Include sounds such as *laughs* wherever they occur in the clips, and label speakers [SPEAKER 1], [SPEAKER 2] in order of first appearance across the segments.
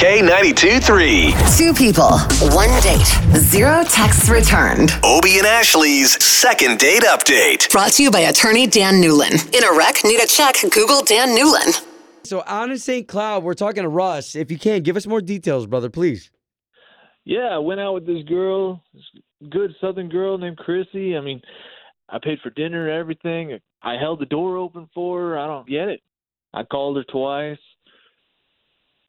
[SPEAKER 1] K92 3.
[SPEAKER 2] Two people, one date, zero texts returned.
[SPEAKER 1] Obie and Ashley's second date update.
[SPEAKER 2] Brought to you by attorney Dan Newlin. In a wreck, need a check, Google Dan Newlin.
[SPEAKER 3] So out in St. Cloud, we're talking to Russ. If you can, give us more details, brother, please.
[SPEAKER 4] Yeah, I went out with this girl, this good Southern girl named Chrissy. I mean, I paid for dinner and everything. I held the door open for her. I don't get it. I called her twice.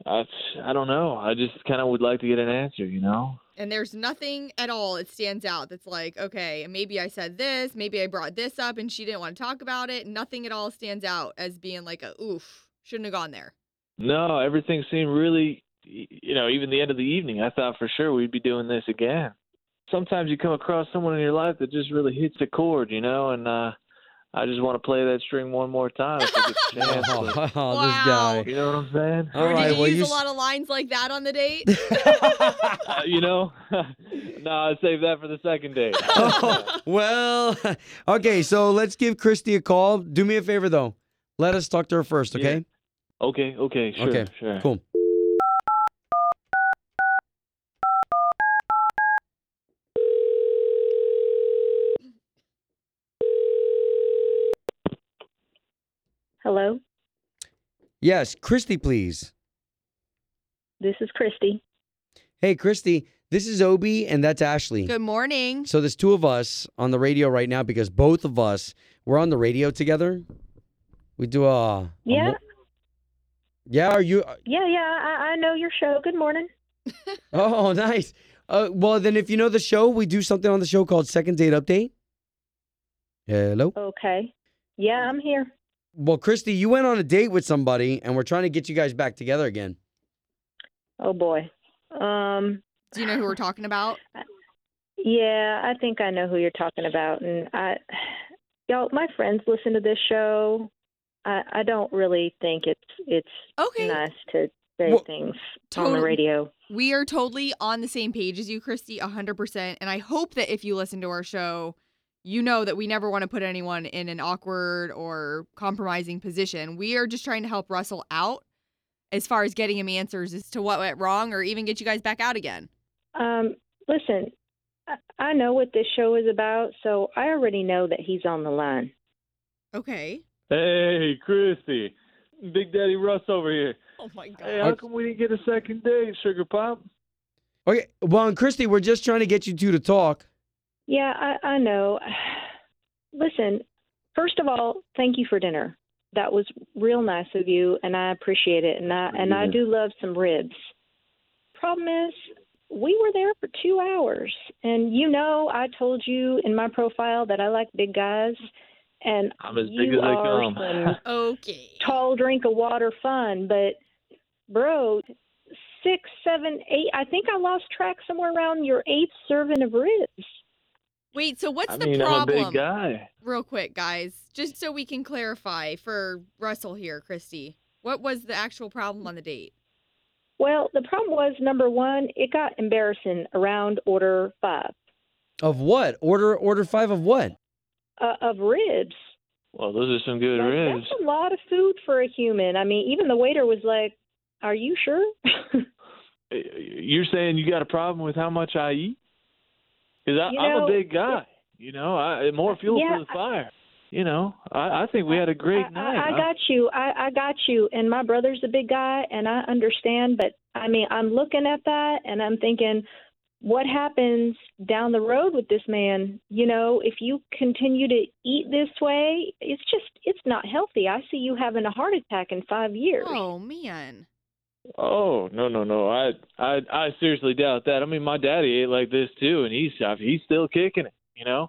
[SPEAKER 4] I, I don't know. I just kind of would like to get an answer, you know?
[SPEAKER 5] And there's nothing at all that stands out that's like, okay, maybe I said this, maybe I brought this up and she didn't want to talk about it. Nothing at all stands out as being like a oof, shouldn't have gone there.
[SPEAKER 4] No, everything seemed really, you know, even the end of the evening, I thought for sure we'd be doing this again. Sometimes you come across someone in your life that just really hits a chord, you know, and uh I just want to play that string one more time. If I get the *laughs* chance,
[SPEAKER 3] Oh,
[SPEAKER 4] but-
[SPEAKER 3] this
[SPEAKER 5] Wow.
[SPEAKER 3] guy.
[SPEAKER 4] you know what I'm saying?
[SPEAKER 3] All
[SPEAKER 5] or did
[SPEAKER 3] right,
[SPEAKER 5] you
[SPEAKER 3] well,
[SPEAKER 5] use
[SPEAKER 3] you
[SPEAKER 5] a lot of lines like that on the date? *laughs*
[SPEAKER 4] Uh, you know, *laughs* no, I saved that for the second date.
[SPEAKER 3] Oh, well, okay, so let's give Christy a call. Do me a favor, though. Let us talk to her first, okay?
[SPEAKER 4] okay, okay, sure,
[SPEAKER 3] okay,
[SPEAKER 4] sure.
[SPEAKER 3] cool.
[SPEAKER 6] Hello,
[SPEAKER 3] Yes, Christy, please.
[SPEAKER 6] this is Christy.
[SPEAKER 3] Hey, Christy, this is Obie, and that's Ashley.
[SPEAKER 5] Good morning.
[SPEAKER 3] So there's two of us on the radio right now because both of us we're on the radio together. We do a, a
[SPEAKER 6] Yeah,
[SPEAKER 3] mo- yeah. Are you?
[SPEAKER 6] yeah, yeah. I, I know your show. Good morning. *laughs*
[SPEAKER 3] Oh, nice. Uh, well, then if you know the show, we do something on the show called Second Date Update. Hello.
[SPEAKER 6] Okay. Yeah, I'm here.
[SPEAKER 3] Well, Christy, you went on a date with somebody, and we're trying to get you guys back together again.
[SPEAKER 6] Oh boy. Um.
[SPEAKER 5] Do you know who we're talking about? *sighs*
[SPEAKER 6] Yeah, I think I know who you're talking about, and I, y'all, my friends listen to this show. I, I don't really think it's it's
[SPEAKER 5] Okay.
[SPEAKER 6] nice to say
[SPEAKER 3] Well,
[SPEAKER 6] things on the radio.
[SPEAKER 5] We are totally on the same page as you, Christy, 100%. And I hope that if you listen to our show, you know that we never want to put anyone in an awkward or compromising position. We are just trying to help Russell out as far as getting him answers as to what went wrong or even get you guys back out again.
[SPEAKER 6] Um, listen, I, I know what this show is about, so I already know that he's on the line.
[SPEAKER 5] Okay.
[SPEAKER 4] Hey, Christy, Big Daddy Russ over here.
[SPEAKER 5] Oh my God.
[SPEAKER 4] Hey, how come we didn't get a second date, Sugar Pop?
[SPEAKER 3] Okay. Well, and Christy, we're just trying to get you two to talk.
[SPEAKER 6] Yeah, I, I know. Listen, first of all, thank you for dinner. That was real nice of you, and I appreciate it. And I and I do love some ribs. Problem is, we were there for two hours, and you know, I told you in my profile that I like big guys, and
[SPEAKER 4] I'm as big as I
[SPEAKER 6] are
[SPEAKER 4] come. *laughs*
[SPEAKER 5] Okay.
[SPEAKER 6] tall drink of water fun, but bro, six, seven, eight. I think I lost track somewhere around your eighth serving of ribs.
[SPEAKER 5] Wait, so what's
[SPEAKER 4] I
[SPEAKER 5] the
[SPEAKER 4] mean,
[SPEAKER 5] problem?
[SPEAKER 4] I'm a big guy.
[SPEAKER 5] Real quick, guys, just so we can clarify for Russell here, Christy. What was the actual problem on the date?
[SPEAKER 6] Well, the problem was number one, it got embarrassing around order five
[SPEAKER 3] Of what? Order order five of what?
[SPEAKER 6] uh, of ribs.
[SPEAKER 4] Well, those are some good
[SPEAKER 6] Like,
[SPEAKER 4] ribs.
[SPEAKER 6] That's a lot of food for a human. I mean, even the waiter was like, "Are you sure?" *laughs*
[SPEAKER 4] You're saying you got a problem with how much I eat? Because I'm
[SPEAKER 6] know,
[SPEAKER 4] a big guy. You know, I more fuel
[SPEAKER 6] Yeah,
[SPEAKER 4] for the fire. You know, I, I think we had a great
[SPEAKER 6] I,
[SPEAKER 4] night.
[SPEAKER 6] I, I got you. I, I got you. And my brother's a big guy, and I understand. But I mean, I'm looking at that, and I'm thinking, what happens down the road with this man? You know, if you continue to eat this way, it's just it's not healthy. I see you having a heart attack in five years.
[SPEAKER 5] Oh man.
[SPEAKER 4] Oh no no no! I I I seriously doubt that. I mean, my daddy ate like this too, and he's he's still kicking it. You know,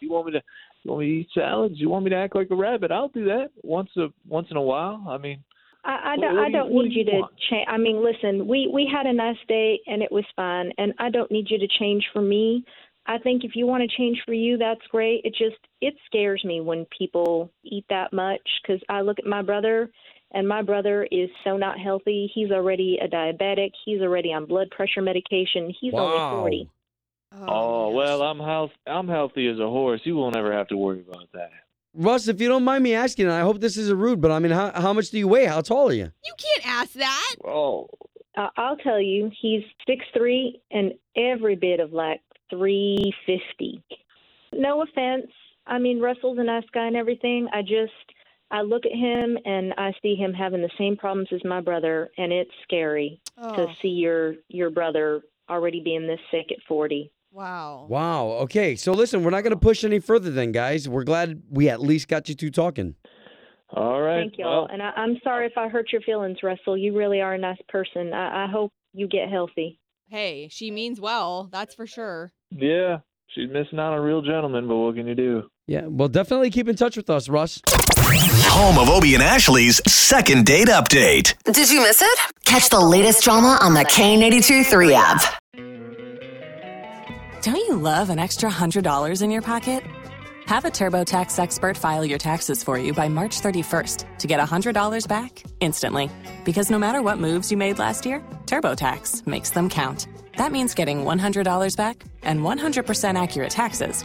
[SPEAKER 4] you want me to you want me to eat salads? You want me to act like a rabbit? I'll do that once a once in a while. I mean,
[SPEAKER 6] I, I don't. I
[SPEAKER 4] do you-
[SPEAKER 6] don't need
[SPEAKER 4] do
[SPEAKER 6] you
[SPEAKER 4] you
[SPEAKER 6] to change. I mean, listen. We we had a nice day and it was fun, and I don't need you to change for me. I think if you want to change for you, that's great. It just it scares me when people eat that much because I look at my brother, and my brother is so not healthy. He's already a diabetic. He's already on blood pressure medication. He's only
[SPEAKER 3] Wow.
[SPEAKER 6] forty.
[SPEAKER 4] Oh well, I'm health. I'm healthy as a horse. You won't ever have to worry about that.
[SPEAKER 3] Russ, if you don't mind me asking, and I hope this isn't rude, but I mean, how, how much do you weigh? How tall are you?
[SPEAKER 5] You can't ask that.
[SPEAKER 4] Oh,
[SPEAKER 6] Uh, I'll tell you, he's six three and every bit of like three fifty. No offense. I mean, Russell's a nice guy and everything. I just I look at him and I see him having the same problems as my brother, and it's scary
[SPEAKER 5] Oh,
[SPEAKER 6] to see your your brother already being this sick at forty.
[SPEAKER 5] wow.
[SPEAKER 3] Wow. Okay. So listen, we're not going to push any further then, guys. We're glad we at least got you two talking.
[SPEAKER 4] all right.
[SPEAKER 6] Thank y'all,
[SPEAKER 4] Well,
[SPEAKER 6] and I, I'm sorry if I hurt your feelings, Russell. You really are a nice person. I, I hope you get healthy.
[SPEAKER 5] Hey, she means well. That's for sure.
[SPEAKER 4] yeah, she's missing out on a real gentleman, but what can you do?
[SPEAKER 3] Yeah. Well, definitely keep in touch with us, Russ.
[SPEAKER 1] Home of Obie and Ashley's second date update.
[SPEAKER 2] Did you miss it? Catch the latest drama on the K82 3 app.
[SPEAKER 7] Don't you love an extra $100 in your pocket? Have a TurboTax expert file your taxes for you by March 31st to get $100 back instantly. Because no matter what moves you made last year, TurboTax makes them count. That means getting $100 back and 100% accurate taxes